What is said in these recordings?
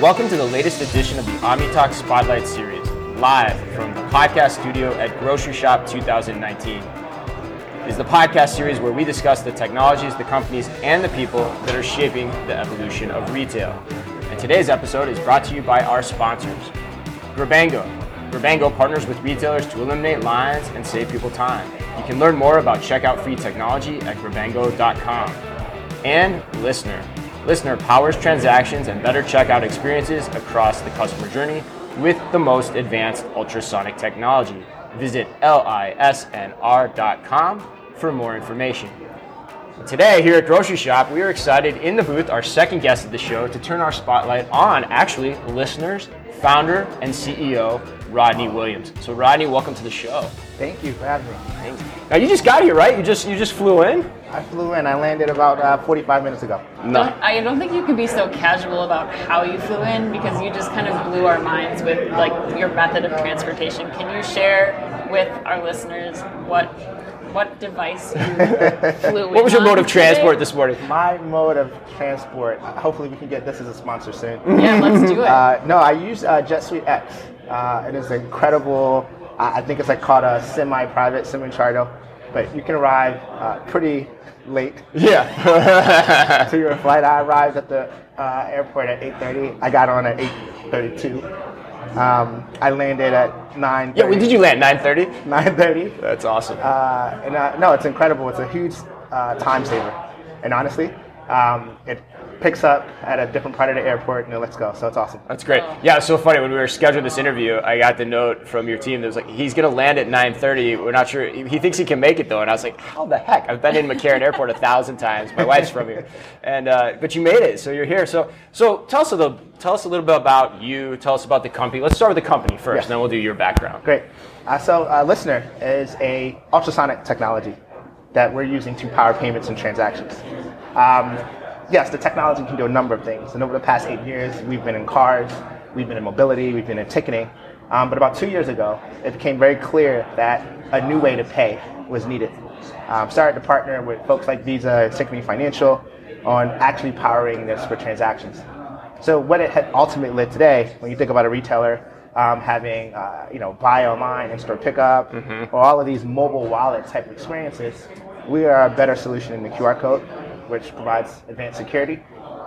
Welcome to the latest edition of the OmniTalk Spotlight Series, live from the podcast studio at Grocery Shop 2019. It is the podcast series where we discuss the technologies, the companies, and the people that are shaping the evolution of retail. And today's episode is brought to you by our sponsors, Grabango. Grabango partners with retailers to eliminate lines and save people time. You can learn more about checkout free technology at grabango.com. And LISNR. LISNR powers transactions and better checkout experiences across the customer journey with the most advanced ultrasonic technology. Visit lisnr.com for more information. Today, here at Grocery Shop, we are excited in the booth, our second guest of the show, to turn our spotlight on actually LISNR's, founder, and CEO Rodney Williams. So, Rodney, welcome to the show. Thank you for having me. Thanks. Now, you just got here, right? You just you just flew in. I flew in. I landed about uh, 45 minutes ago. No. Don't- I don't think you can be so casual about how you flew in because you just kind of blew our minds with like your method of transportation. Can you share with our listeners what what device you flew in What was your mode of today? transport this morning? My mode of transport. Hopefully, we can get this as a sponsor soon. Yeah, let's do it. Uh, no, I use uh, JetSuiteX. Uh, it is incredible. I I think it's like called a semi-private, semi-charter, but you can arrive uh, pretty late Yeah. to your flight. I arrived at the uh, airport at 8:30. I got on at 8:32. Um, I landed at 9:30. yeah. When did you land? 9:30. 9:30. That's awesome. Uh, and uh, no, it's incredible. It's a huge uh, time saver. And honestly, um, it picks up at a different part of the airport and it lets go. So it's awesome. That's great. Yeah, it's so funny. When we were scheduling this interview, I got the note from your team that was like, he's going to land at 9.30. We're not sure. He thinks he can make it, though. And I was like, how the heck? I've been in McCarran Airport a thousand times. My wife's from here. And, uh, but you made it, so you're here. So, so tell, us a little, tell us a little bit about you. Tell us about the company. Let's start with the company first, Yes. then we'll do your background. Great. Uh, so uh, LISNR is a ultrasonic technology that we're using to power payments and transactions. Um, yes, the technology can do a number of things. And over the past eight years, we've been in cars, we've been in mobility, we've been in ticketing. Um, but about two years ago, it became very clear that a new way to pay was needed. Um, started to partner with folks like Visa and Synchrony Financial on actually powering this for transactions. So what it had ultimately led today, when you think about a retailer um, having, uh, you know, buy online, in-store pickup, or all of these mobile wallet type experiences, we are a better solution in the QR code, which provides advanced security.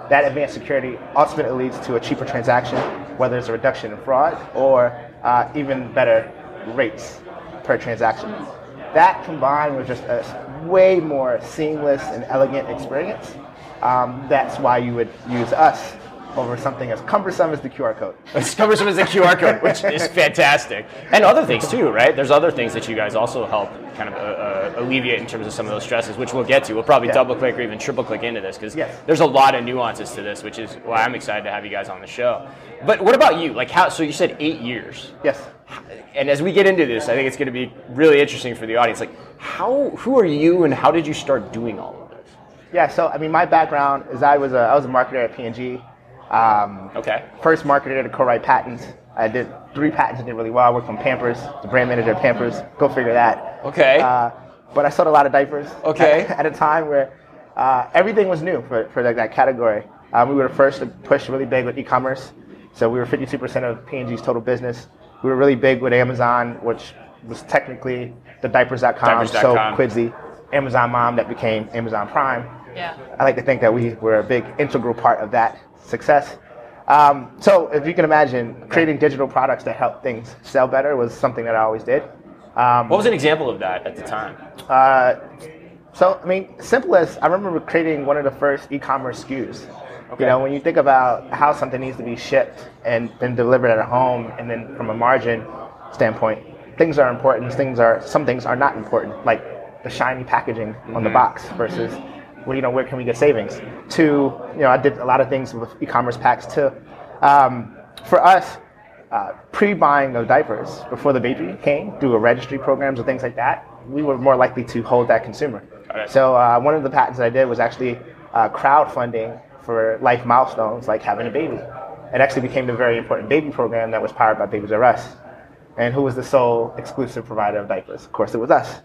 That advanced security ultimately leads to a cheaper transaction, whether it's a reduction in fraud or uh, even better rates per transaction. That combined with just a way more seamless and elegant experience, um, that's why you would use us over something as cumbersome as the QR code. As cumbersome as the QR code, which is fantastic. And other things too, right? There's other things that you guys also help kind of uh, uh, alleviate in terms of some of those stresses, which we'll get to. We'll probably Yeah. double click or even triple click into this because Yes. there's a lot of nuances to this, which is why I'm excited to have you guys on the show. But what about you? Like how? So you said eight years, Yes. and as we get into this, I think it's going to be really interesting for the audience. Like how? Who are you, and how did you start doing all of this? Yeah. So I mean, my background is I was a I was a marketer at P&G. Um, Okay. First marketed to co-write patents. I did three patents and did really well. I worked on Pampers, the brand manager at Pampers. Go figure that. Okay. Uh, but I sold a lot of diapers. Okay. At, at a time where uh, everything was new for, for that, that category. Um, we were the first to push really big with e-commerce. So we were 52% of P&G's total business. We were really big with Amazon, which was technically the diapers.com, so Diapers.com. Quidsy, Amazon Mom that became Amazon Prime. yeah. I like to think that we were a big integral part of that success. Um, so, if you can imagine, creating digital products that help things sell better was something that I always did. Um, What was an example of that at the time? uh, so, I mean, simplest, I remember creating one of the first e-commerce SKUs. Okay. You know, when you think about how something needs to be shipped and then delivered at a home, and then from a margin standpoint, things are important. Things are some things are not important, like the shiny packaging on the box versus, well, you know, where can we get savings? To, you know, I did a lot of things with e-commerce packs too. Um, for us, uh, pre-buying of diapers before the baby came through a registry programs or things like that, we were more likely to hold that consumer. So uh, one of the patents that I did was actually uh, crowdfunding for life milestones like having a baby. It actually became the very important baby program that was powered by Babies R Us. And who was the sole exclusive provider of diapers? Of course, it was us.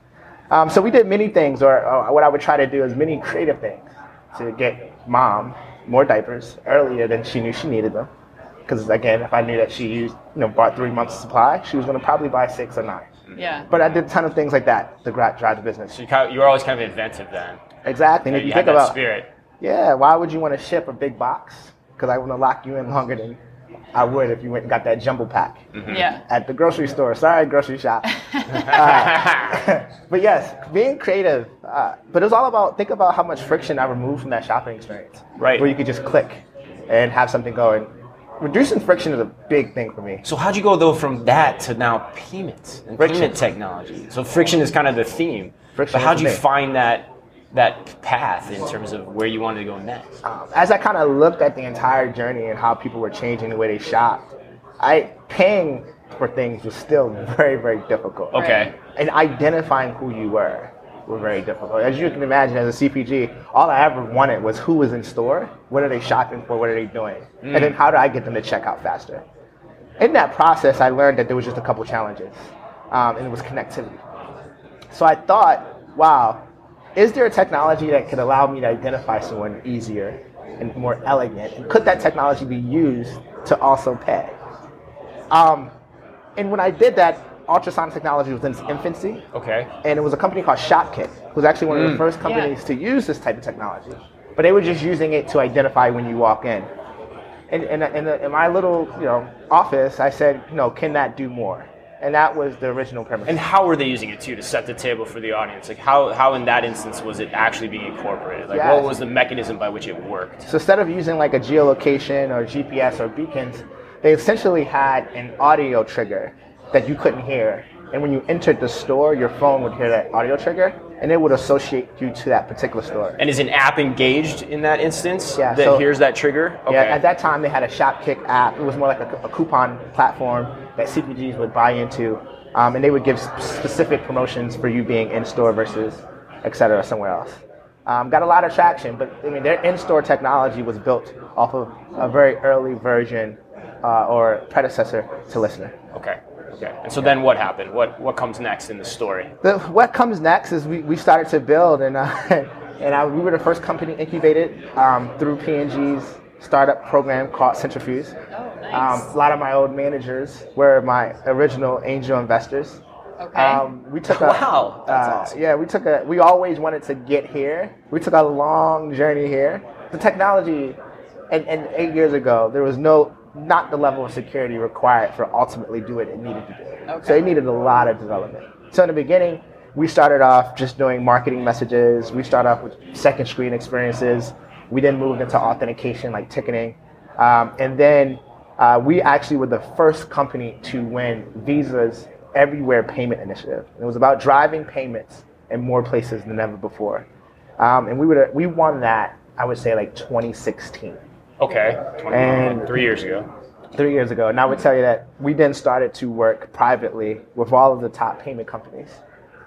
Um, so we did many things, or, or what I would try to do is many creative things to get mom more diapers earlier than she knew she needed them. Because again, if I knew that she used, you know, bought three months supply, she was going to probably buy six or nine. Yeah. But I did a ton of things like that to gra- drive the business. So you, kind of, you were always kind of inventive then. Exactly. And if you you had think that about, spirit. yeah, why would you want to ship a big box? Because I want to lock you in longer than I would if you went and got that jumbo pack Yeah. at the grocery store. Sorry, grocery shop. Uh, but yes, being creative. Uh, but it was all about think about how much friction I removed from that shopping experience. Right. Where you could just click and have something going. Reducing friction is a big thing for me. So how'd you go though from that to now payments and Friction. payment technology? So friction is kind of the theme. Friction but how'd you thing. find that that path in terms of where you wanted to go next? um, as I kind of looked at the entire journey and how people were changing the way they shopped, I paying for things was still very, very difficult. Okay. And identifying who you were were very difficult. As you can imagine, as a CPG, all I ever wanted was who was in store, what are they shopping for, what are they doing, and then how do I get them to check out faster. In that process, I learned that there was just a couple challenges, um, and it was connectivity. So I thought, wow, is there a technology that could allow me to identify someone easier and more elegant? And could that technology be used to also pay? Um, and when I did that, ultrasonic technology was in its infancy, Okay. and it was a company called Shopkick, who was actually one of the first companies to use this type of technology. But they were just using it to identify when you walk in. And in, in, in my little you know office, I said, you know, can that do more? And that was the original premise. And how were they using it too to set the table for the audience? Like how, how in that instance was it actually being incorporated? Like Yes. what was the mechanism by which it worked? So instead of using like a geolocation or GPS or beacons, they essentially had an audio trigger that you couldn't hear. And when you entered the store, your phone would hear that audio trigger and it would associate you to that particular store. And is an app engaged in that instance Yeah, that so- hears that trigger? Okay. Yeah, at that time they had a Shopkick app. It was more like a, a coupon platform that CPGs would buy into, um, and they would give specific promotions for you being in store versus, et cetera, somewhere else. Um, got a lot of traction, but I mean their in-store technology was built off of a very early version uh, or predecessor to LISNR. okay. Okay. And so then what happened? What what comes next in the story? The, what comes next is we, we started to build, and uh, and I, we were the first company incubated um, through P&G's startup program called Centrifuge. Oh, nice. Um, a lot of my old managers were my original angel investors. okay. Um, we took a, Wow, that's uh, awesome. Yeah, we took a. We always wanted to get here. We took a long journey here. The technology, and, and eight years ago, there was no not the level of security required for ultimately do what it needed to do. Okay. So it needed a lot of development. So in the beginning, we started off just doing marketing messages. We started off with second screen experiences. We then moved into authentication like ticketing, um, and then uh, we actually were the first company to win Visa's Everywhere Payment Initiative. It was about driving payments in more places than ever before, um, and we were we won that. I would say like 2016 Okay. 20, And- three years ago. three years ago. And I would tell you that we then started to work privately with all of the top payment companies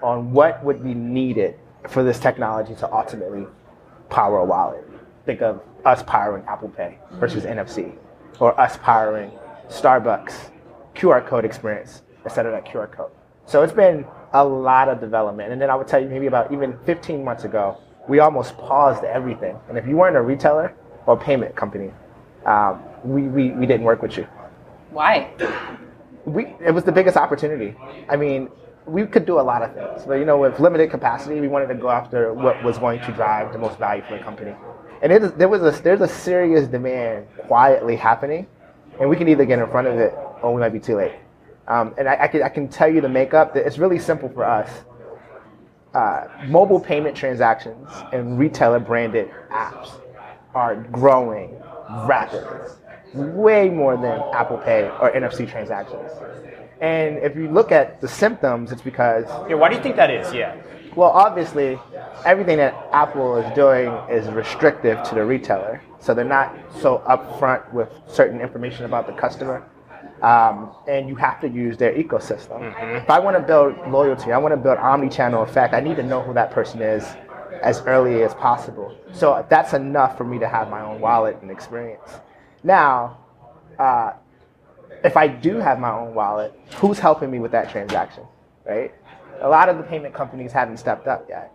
on what would be needed for this technology to ultimately power a wallet. Think of us powering Apple Pay versus NFC, or us powering Starbucks QR code experience instead of that QR code. So it's been a lot of development. And then I would tell you maybe about even 15 months ago, we almost paused everything. And if you weren't a retailer or payment company, um, we, we, we didn't work with you. Why? We, it was the biggest opportunity. I mean, we could do a lot of things, but you know, with limited capacity, we wanted to go after what was going to drive the most value for the company. And it there was a, there's a serious demand quietly happening, and we can either get in front of it or we might be too late. Um, and I, I, can, I can tell you the makeup. that It's really simple for us. Uh, mobile payment transactions and retailer branded apps are growing rapidly, way more than Apple Pay or NFC transactions. And if you look at the symptoms, it's because, Yeah, why do you think that is? Yeah. Well, obviously, everything that Apple is doing is restrictive to the retailer. So they're not so upfront with certain information about the customer. Um, and you have to use their ecosystem. If I want to build loyalty, I want to build omni-channel effect. I need to know who that person is as early as possible. So that's enough for me to have my own wallet and experience. Now, uh, if I do have my own wallet, who's helping me with that transaction, right? A lot of the payment companies haven't stepped up yet.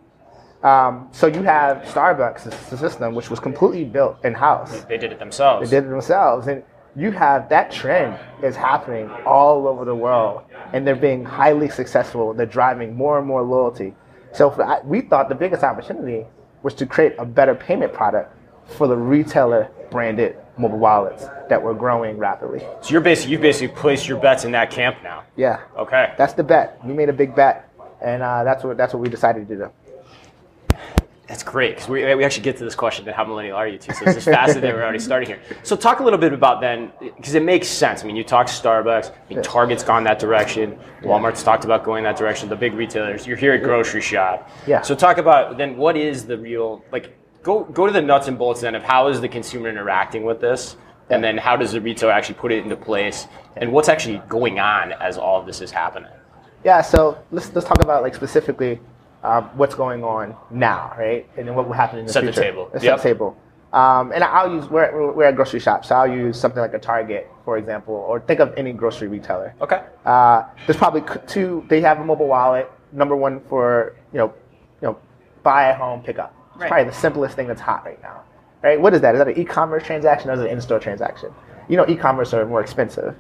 Um, so you have Starbucks, the system, which was completely built in house. They did it themselves. They did it themselves, and you have that trend is happening all over the world, and they're being highly successful. They're driving more and more loyalty. So for, I, we thought the biggest opportunity was to create a better payment product for the retailer branded mobile wallets that were growing rapidly. So you're basically you basically placed your bets in that camp now. Yeah, Okay. that's the bet. We made a big bet, and uh, that's what that's what we decided to do. That's great because we, we actually get to this question then how millennial are you too? So it's just fascinating that we're already starting here. So talk a little bit about then because it makes sense. I mean, you talk Starbucks, I mean, Target's gone that direction, Walmart's talked about going that direction. The big retailers, you're here at grocery shop. Yeah. So talk about then what is the real like go go to the nuts and bolts then of how is the consumer interacting with this, and then how does the retailer actually put it into place, and what's actually going on as all of this is happening. Yeah, so let's let's talk about like specifically um, what's going on now, right? And then what will happen in the Set the future. table. Let's Yep. Set the table. Um, and I'll use we're, we're at grocery shops, so I'll use something like a Target, for example, or think of any grocery retailer. Okay. Uh, there's probably two. They have a mobile wallet. Number one for you know, you know, buy at home, pick up. It's Right. probably the simplest thing that's hot right now. Right? What is that? Is that an e-commerce transaction or is it an in-store transaction? You know, e-commerce are more expensive,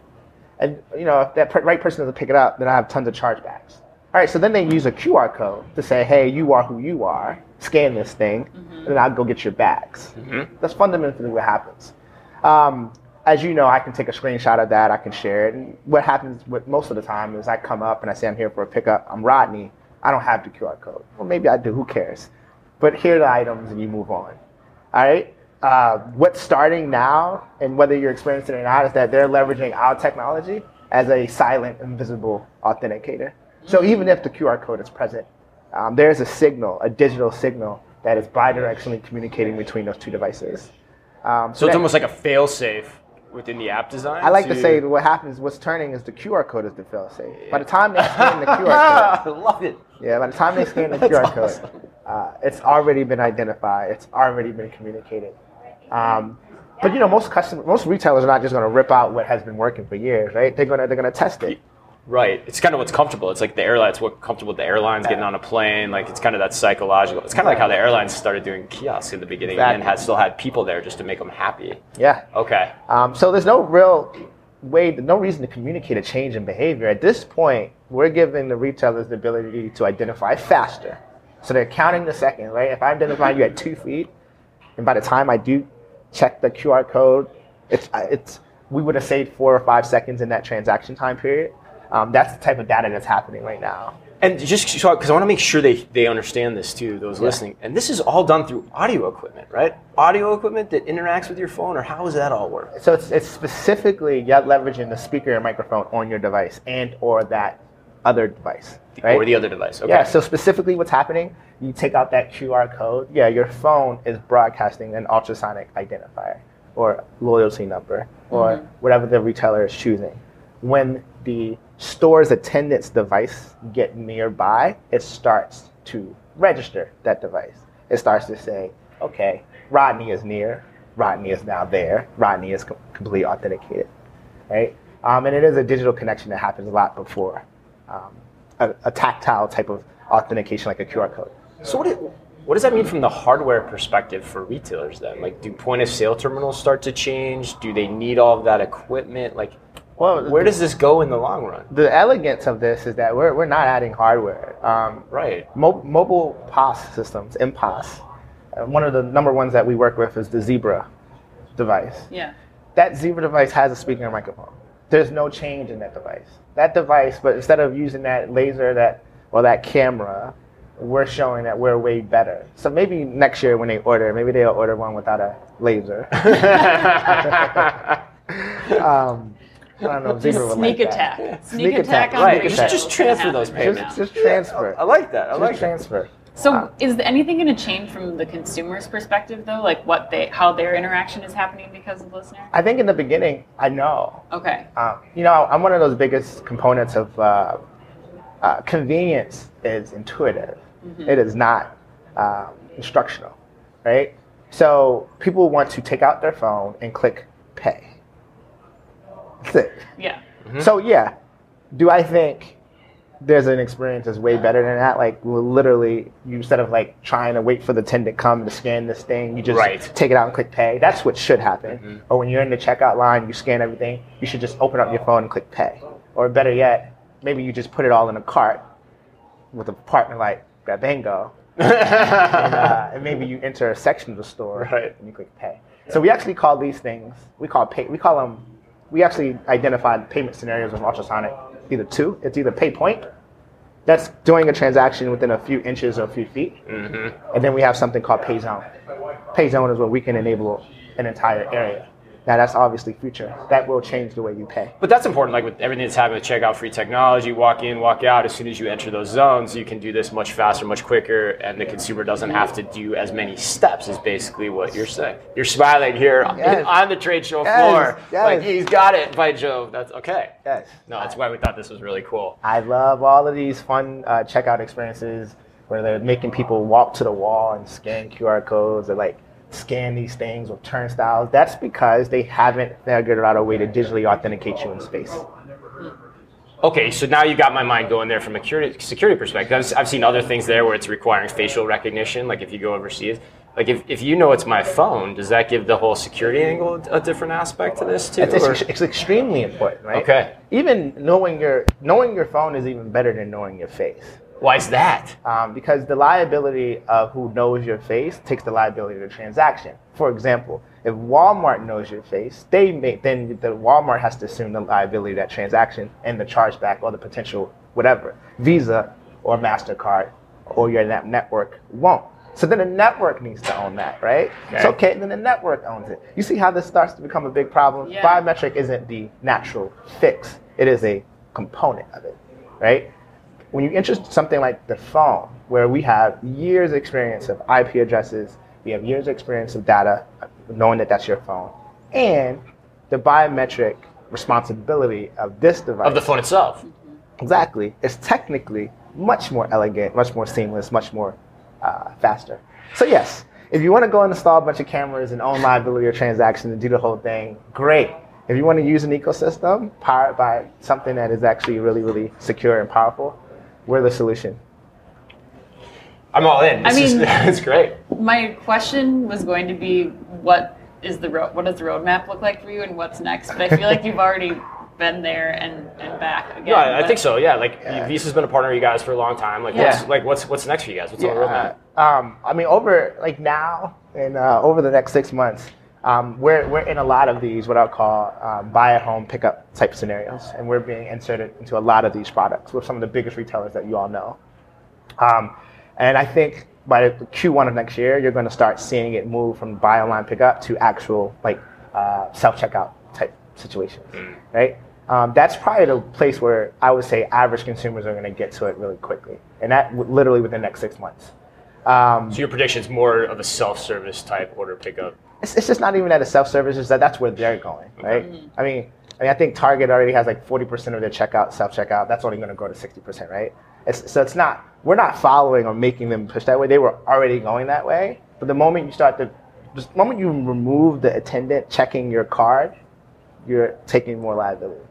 and you know if that right person doesn't pick it up, then I have tons of chargebacks. All right, so then they use a QR code to say, "Hey, you are who you are. Scan this thing, and then I'll go get your bags." That's fundamentally what happens. Um, as you know, I can take a screenshot of that. I can share it. And what happens with most of the time is I come up and I say I'm here for a pickup. I'm Rodney. I don't have the QR code. Well, maybe I do. Who cares? But here are the items, and you move on. All right. Uh, what's starting now, and whether you're experiencing it or not, is that they're leveraging our technology as a silent, invisible authenticator. So even if the QR code is present, um, there's a signal, a digital signal that is bidirectionally communicating between those two devices. Um, So it's that- almost like a fail safe within the app design. I like to say that what happens, what's turning is the QR code is the fail safe. By the time they scan the QR code, I love it. yeah, by the time they scan the QR awesome. code, uh, it's already been identified. It's already been communicated. Um, but you know, most customers, most retailers are not just going to rip out what has been working for years, right? They're gonna they're gonna test it. Right. It's kind of what's comfortable. It's like the airline. It's what comfortable with the airlines getting on a plane. Like it's kind of that psychological. It's kind of like how the airlines started doing kiosks in the beginning and Exactly. had still had people there just to make them happy. Yeah. Okay. Um, so there's no real way, no reason to communicate a change in behavior. At this point, we're giving the retailers the ability to identify faster. So they're counting the second, right? If I identify you at two feet, and by the time I do check the QR code, it's uh, it's we would have saved four or five seconds in that transaction time period. Um, that's the type of data that's happening right now. And just so because I want to make sure they they understand this too, those listening. And this is all done through audio equipment, right? Audio equipment that interacts with your phone, or how does that all work? So it's, it's specifically yeah, leveraging the speaker and microphone on your device and or that other device, right? Or the other device. Okay. Yeah, so specifically what's happening, you take out that QR code, yeah, your phone is broadcasting an ultrasonic identifier or loyalty number or whatever the retailer is choosing. When the store's attendance device get nearby, it starts to register that device. It starts to say, okay, Rodney is near, Rodney is now there, Rodney is com- completely authenticated, right? Um, and it is a digital connection that happens a lot before um, a, a tactile type of authentication like a QR code. So what, it, what does that mean from the hardware perspective for retailers then? Like, do point of sale terminals start to change? Do they need all of that equipment? Like, Well, where does this go in the long run? the elegance of this is that we're, we're not adding hardware. Um, Right. mo- mobile POS systems, MPOS, uh, one of the number ones that we work with is the Zebra device. Yeah. That Zebra device has a speaker and microphone. There's no change in that device. That device, but instead of using that laser that or that camera, we're showing that we're way better. So maybe next year when they order, maybe they'll order one without a laser. um, I don't know. if Zebra Just would like sneak that. attack. Sneak, Sneak attack, attack, on right, the just- retail. just transfer those right payments. Just, just transfer. I like that. I Just like that. So, Uh, is anything going to change from the consumer's perspective, though? Like what they, how their interaction is happening because of LISNR? I think in the beginning, I know. Okay. Um, you know, I'm one of those biggest components of uh, uh, convenience is intuitive. It is not um, instructional, right? So people want to take out their phone and click pay. That's it. Yeah. So yeah, do I think there's an experience that's way better than that? Like literally, you instead of like trying to wait for the tin to come to scan this thing, you just Right. take it out and click pay. That's what should happen. Or when you're in the checkout line, you scan everything. You should just open up your phone and click pay. Or better yet, maybe you just put it all in a cart with a partner like Grabango. and, uh, and maybe you enter a section of the store Right. and you click pay. So we actually call these things we call pay. We call them. We actually identified payment scenarios with ultrasonic. Either two. It's either pay point. That's doing a transaction within a few inches or a few feet, mm-hmm. and then we have something called pay zone. Pay zone is where we can enable an entire area. Now that's obviously future. That will change the way you pay. But that's important, like with everything that's happening with checkout free technology, walk in, walk out. As soon as you enter those zones, you can do this much faster, much quicker, and the consumer doesn't have to do as many steps. Is basically what you're saying. You're smiling here Yes. on the trade show Yes, floor, yes. like he's got it. By Jove, that's okay. Yes. No, that's why we thought this was really cool. I love all of these fun uh, checkout experiences where they're making people walk to the wall and scan QR codes or like scan these things with turnstiles. That's because they haven't figured out a way to digitally authenticate you in space. Okay, so now you got my mind going there from a security, security perspective. I've, I've seen other things there where it's requiring facial recognition, like if you go overseas. Like if, if you know it's my phone, does that give the whole security angle a different aspect to this too? It's, it's, it's extremely important, right? Okay. Even knowing your knowing your phone is even better than knowing your face. Why is that? um, because the liability of who knows your face takes the liability of the transaction. For example, if Walmart knows your face, they may then the Walmart has to assume the liability of that transaction and the chargeback or the potential whatever. Visa or Mastercard or your net network won't. So then the network needs to own that, right? It's Okay. okay, then the network owns it. You see how this starts to become a big problem? Yeah. Biometric isn't the natural fix. It is a component of it, right? When you enter something like the phone, where we have years experience of IP addresses, we have years experience of data, knowing that that's your phone, and the biometric responsibility of this device. Of the phone itself. Exactly. It's technically much more elegant, much more seamless, much more uh, faster. So yes, if you want to go and install a bunch of cameras and own liability or transactions and do the whole thing, great. If you want to use an ecosystem powered by something that is actually really, really secure and powerful, we're the solution. I'm all in. I This is, mean- it's great. My question was going to be what is the road what does the roadmap look like for you and what's next? But I feel like you've already been there and, and back again. Yeah, I but- think so. Yeah, like Visa's been a partner of you guys for a long time. Like, what's like what's what's next for you guys? What's on the roadmap? Um, I mean, over like now and uh, over the next six months, um, we're we're in a lot of these what I'll call um, buy at home pickup type scenarios, and we're being inserted into a lot of these products with some of the biggest retailers that you all know. Um, and I think by the Q1 of next year, you're going to start seeing it move from buy online pickup to actual like uh, self checkout type situations, right? Um, that's probably the place where I would say average consumers are going to get to it really quickly, and that w- literally within the next six months. Um, So your prediction is more of a self-service type order pickup. It's, it's just not even at a self-service; it's that that's where they're going, right? I mean, I mean, I think Target already has like 40% of their checkout self-checkout. That's only going to grow to 60%, right? It's, so it's not we're not following or making them push that way. They were already going that way, but the moment you start to, the moment you remove the attendant checking your card, you're taking more liability.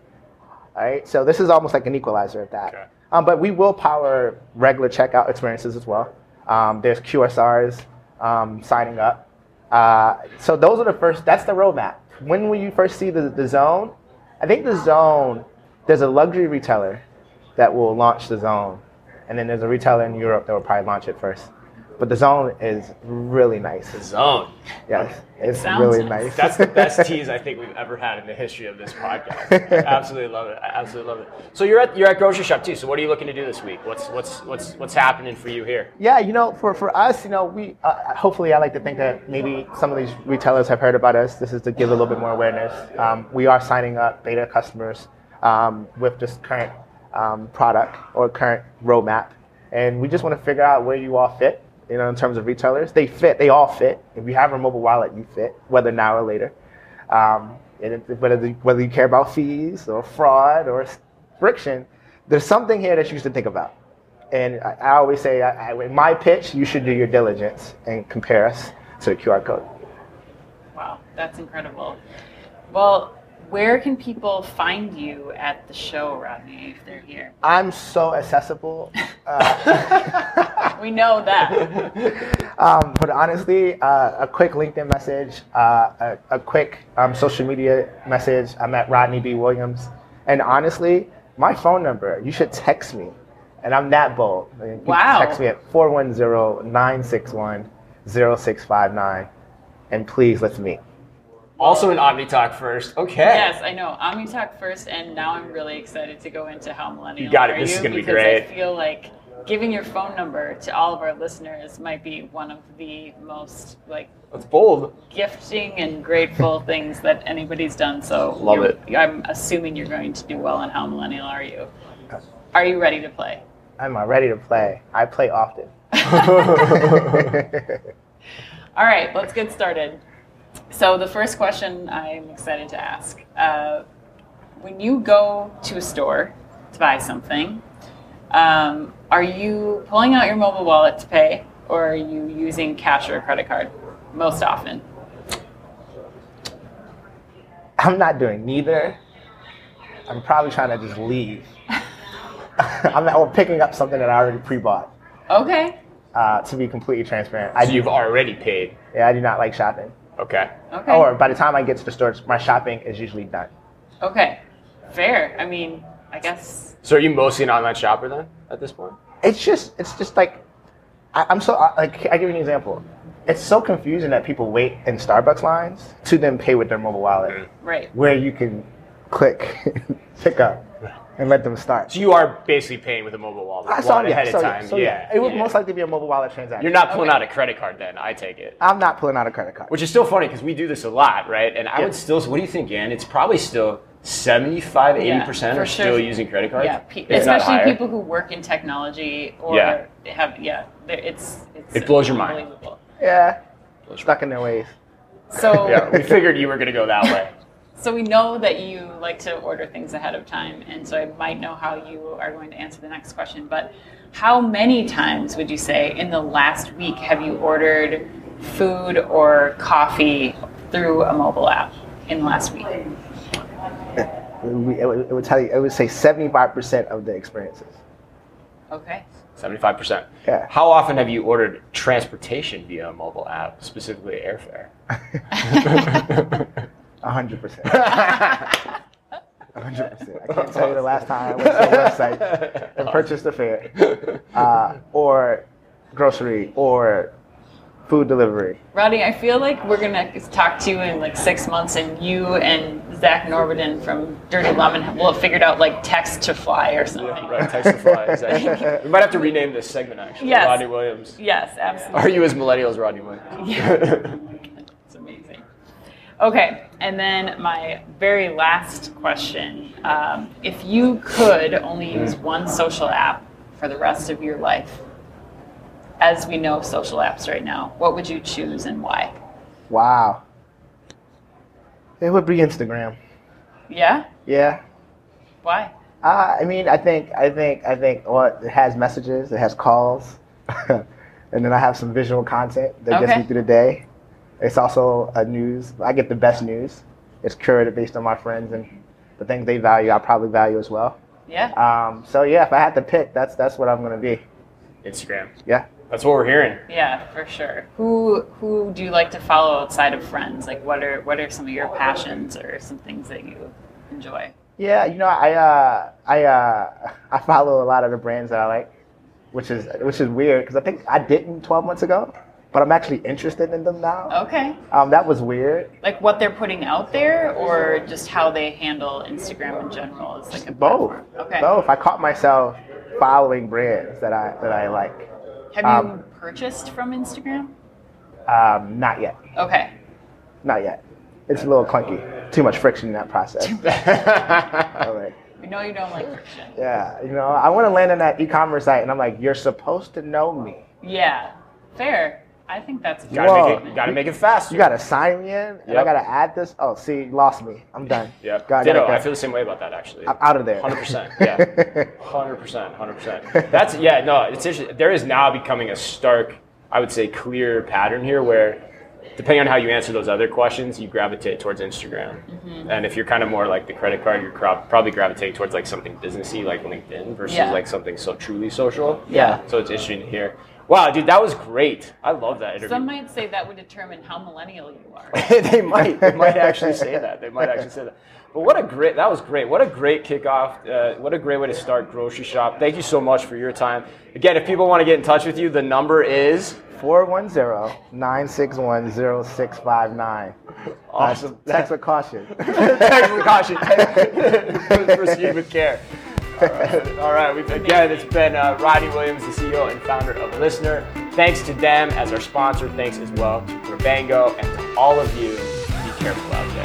All right, so this is almost like an equalizer at that. Okay. Um, but we will power regular checkout experiences as well. Um, there's QSRs um, signing up. Uh, so those are the first. That's the roadmap. When will you first see the, the zone? I think the zone. There's a luxury retailer that will launch the zone, and then there's a retailer in Europe that will probably launch it first. But the zone is really nice. The zone. Yes, it's Sounds really nice. nice. That's the best tease I think we've ever had in the history of this podcast. I absolutely love it. I absolutely love it. So you're at you're at grocery shop too. So what are you looking to do this week? What's what's what's what's happening for you here? Yeah, you know, for, for us, you know, we uh, hopefully I like to think that maybe some of these retailers have heard about us. This is to give a little bit more awareness. Um, we are signing up beta customers um, with this current um, product or current roadmap, and we just want to figure out where you all fit. You know, in terms of retailers, they fit. They all fit. If you have a mobile wallet, you fit, whether now or later. Um, and it, whether whether you care about fees or fraud or friction, there's something here that you should think about. And I, I always say, I, I, in my pitch, you should do your diligence and compare us to the QR code. Wow, that's incredible. Well, Where can people find you at the show, Rodney, if they're here? I'm so accessible. Uh, We know that. um, but honestly, uh, a quick LinkedIn message, uh, a, a quick um, social media message. I'm at Rodney B. Williams. And honestly, my phone number, you should text me. And I'm that bold. You can Wow. Text me at 410 961 0659. And please, let's meet. Also in OmniTalk first. Okay. Yes, I know. OmniTalk first, and now I'm really excited to go into how millennial You got it. are This is gonna be great. I feel like giving your phone number to all of our listeners might be one of the most like That's bold. gifting and grateful things that anybody's done. So Love it. I'm assuming you're going to do well on how millennial are you? Are you ready to play? I'm ready to play. I play often. All right, let's get started. So the first question I'm excited to ask: uh, When you go to a store to buy something, um, are you pulling out your mobile wallet to pay, or are you using cash or a credit card? Most often. I'm not doing neither. I'm probably trying to just leave. I'm not or picking up something that I already pre-bought. Okay. Uh, to be completely transparent, I do. you've already paid. Yeah, I do not like shopping. Okay. Okay. Or by the time I get to the store, my shopping is usually done. Okay. Fair. I mean, I guess. So are you mostly an online shopper then at this point? It's just, it's just like, I, I'm so like. I give you an example. It's so confusing that people wait in Starbucks lines to then pay with their mobile wallet, Right. where you can click, pick up, and let them start. So you are basically paying with a mobile wallet, I saw wallet yeah, ahead so, of yeah, time. so, yeah. It would yeah. most likely be a mobile wallet transaction. You're not pulling Okay. out a credit card then, I take it. I'm not pulling out a credit card. Which is still funny because we do this a lot, right? And I Yeah. would still, what do you think, Ann? It's probably still 75, 80% are for still sure. using credit cards. Yeah, pe- If especially higher. people who work in technology or Yeah. have yeah, it's, it's It blows your mind. unbelievable. Yeah, stuck in their ways. So Yeah, we figured you were going to go that way. So we know that you like to order things ahead of time, and so I might know how you are going to answer the next question. But how many times would you say in the last week have you ordered food or coffee through a mobile app in the last week? It would, it would, tell you. It would say 75% of the experiences. Okay. 75%. Yeah. How often have you ordered transportation via a mobile app, specifically airfare? 100%. 100%. I can't tell you the last time I went to a website and purchased a fare, uh, or grocery, or food delivery. Roddy, I feel like we're gonna talk to you in like six months, and you and Zak Normandin from Dirty Lemon will have figured out like text to fly or something. right, text to fly. Exactly. we might have to rename this segment actually. Yes. Rodney Williams. Yes, absolutely. Are you as millennial as Rodney Williams? Yeah. It's amazing. Okay, and then my very last question: um, If you could only use one social app for the rest of your life, as we know social apps right now, what would you choose and why? Wow. It would be Instagram. Yeah, Yeah. why? Uh, I mean, I think, I think, I think. Well, it has messages, it has calls, and then I have some visual content that gets me through the day. It's also a news. I get the best news. It's curated based on my friends and the things they value. I probably value as well. Yeah. Um, so yeah, if I had to pick, that's that's what I'm gonna be. Instagram. Yeah. That's what we're hearing. Yeah, for sure. Who who do you like to follow outside of friends? Like, what are what are some of your passions or some things that you enjoy? Yeah, you know, I uh, I uh, I follow a lot of the brands that I like, which is which is weird because I think I didn't 12 months ago, but I'm actually interested in them now. Okay. Um, that was weird. Like what they're putting out there, or just how they handle Instagram in general? Is like a Both. Okay. Both. I caught myself following brands that I that I like. Have you Um, purchased from Instagram? Um, not yet. Okay. Not yet. It's a little clunky. Too much friction in that process. I'm We know you don't like friction. yeah, you know, I want to land on that e-commerce site, and I'm like, you're supposed to know me. Yeah. Fair. I think that's a Gotta Whoa. make it. Gotta make it faster. You gotta sign me in, and I gotta add this. Oh, see, you lost me. I'm done. yeah. Gotta- Ditto. gotta. I feel the same way about that actually. I'm out of there. Hundred percent. Yeah. Hundred percent. Hundred percent. That's yeah. No, it's interesting. There is now becoming a stark, I would say, clear pattern here where depending on how you answer those other questions, you gravitate towards Instagram. Mm-hmm. And if you're kind of more like the credit card, you're probably gravitating towards like something businessy like LinkedIn versus Yeah. like something so truly social. Yeah. So it's interesting to hear. Wow, dude, that was great. I love that interview. Some might say that would determine how millennial you are. they might. They might actually say that. They might actually say that. But what a great. That was great. What a great kickoff. Uh, what a great way to start grocery shop. Thank you so much for your time. Again, if people want to get in touch with you, the number is. 410-961-0659. Awesome. Uh, text with caution. Thanks for caution. Proceed with care. All right. All right. We've, again, it's been uh, Rodney Williams, the CEO and founder of LISNR. Thanks to them as our sponsor. Thanks as well to Grabango and to all of you. Be careful out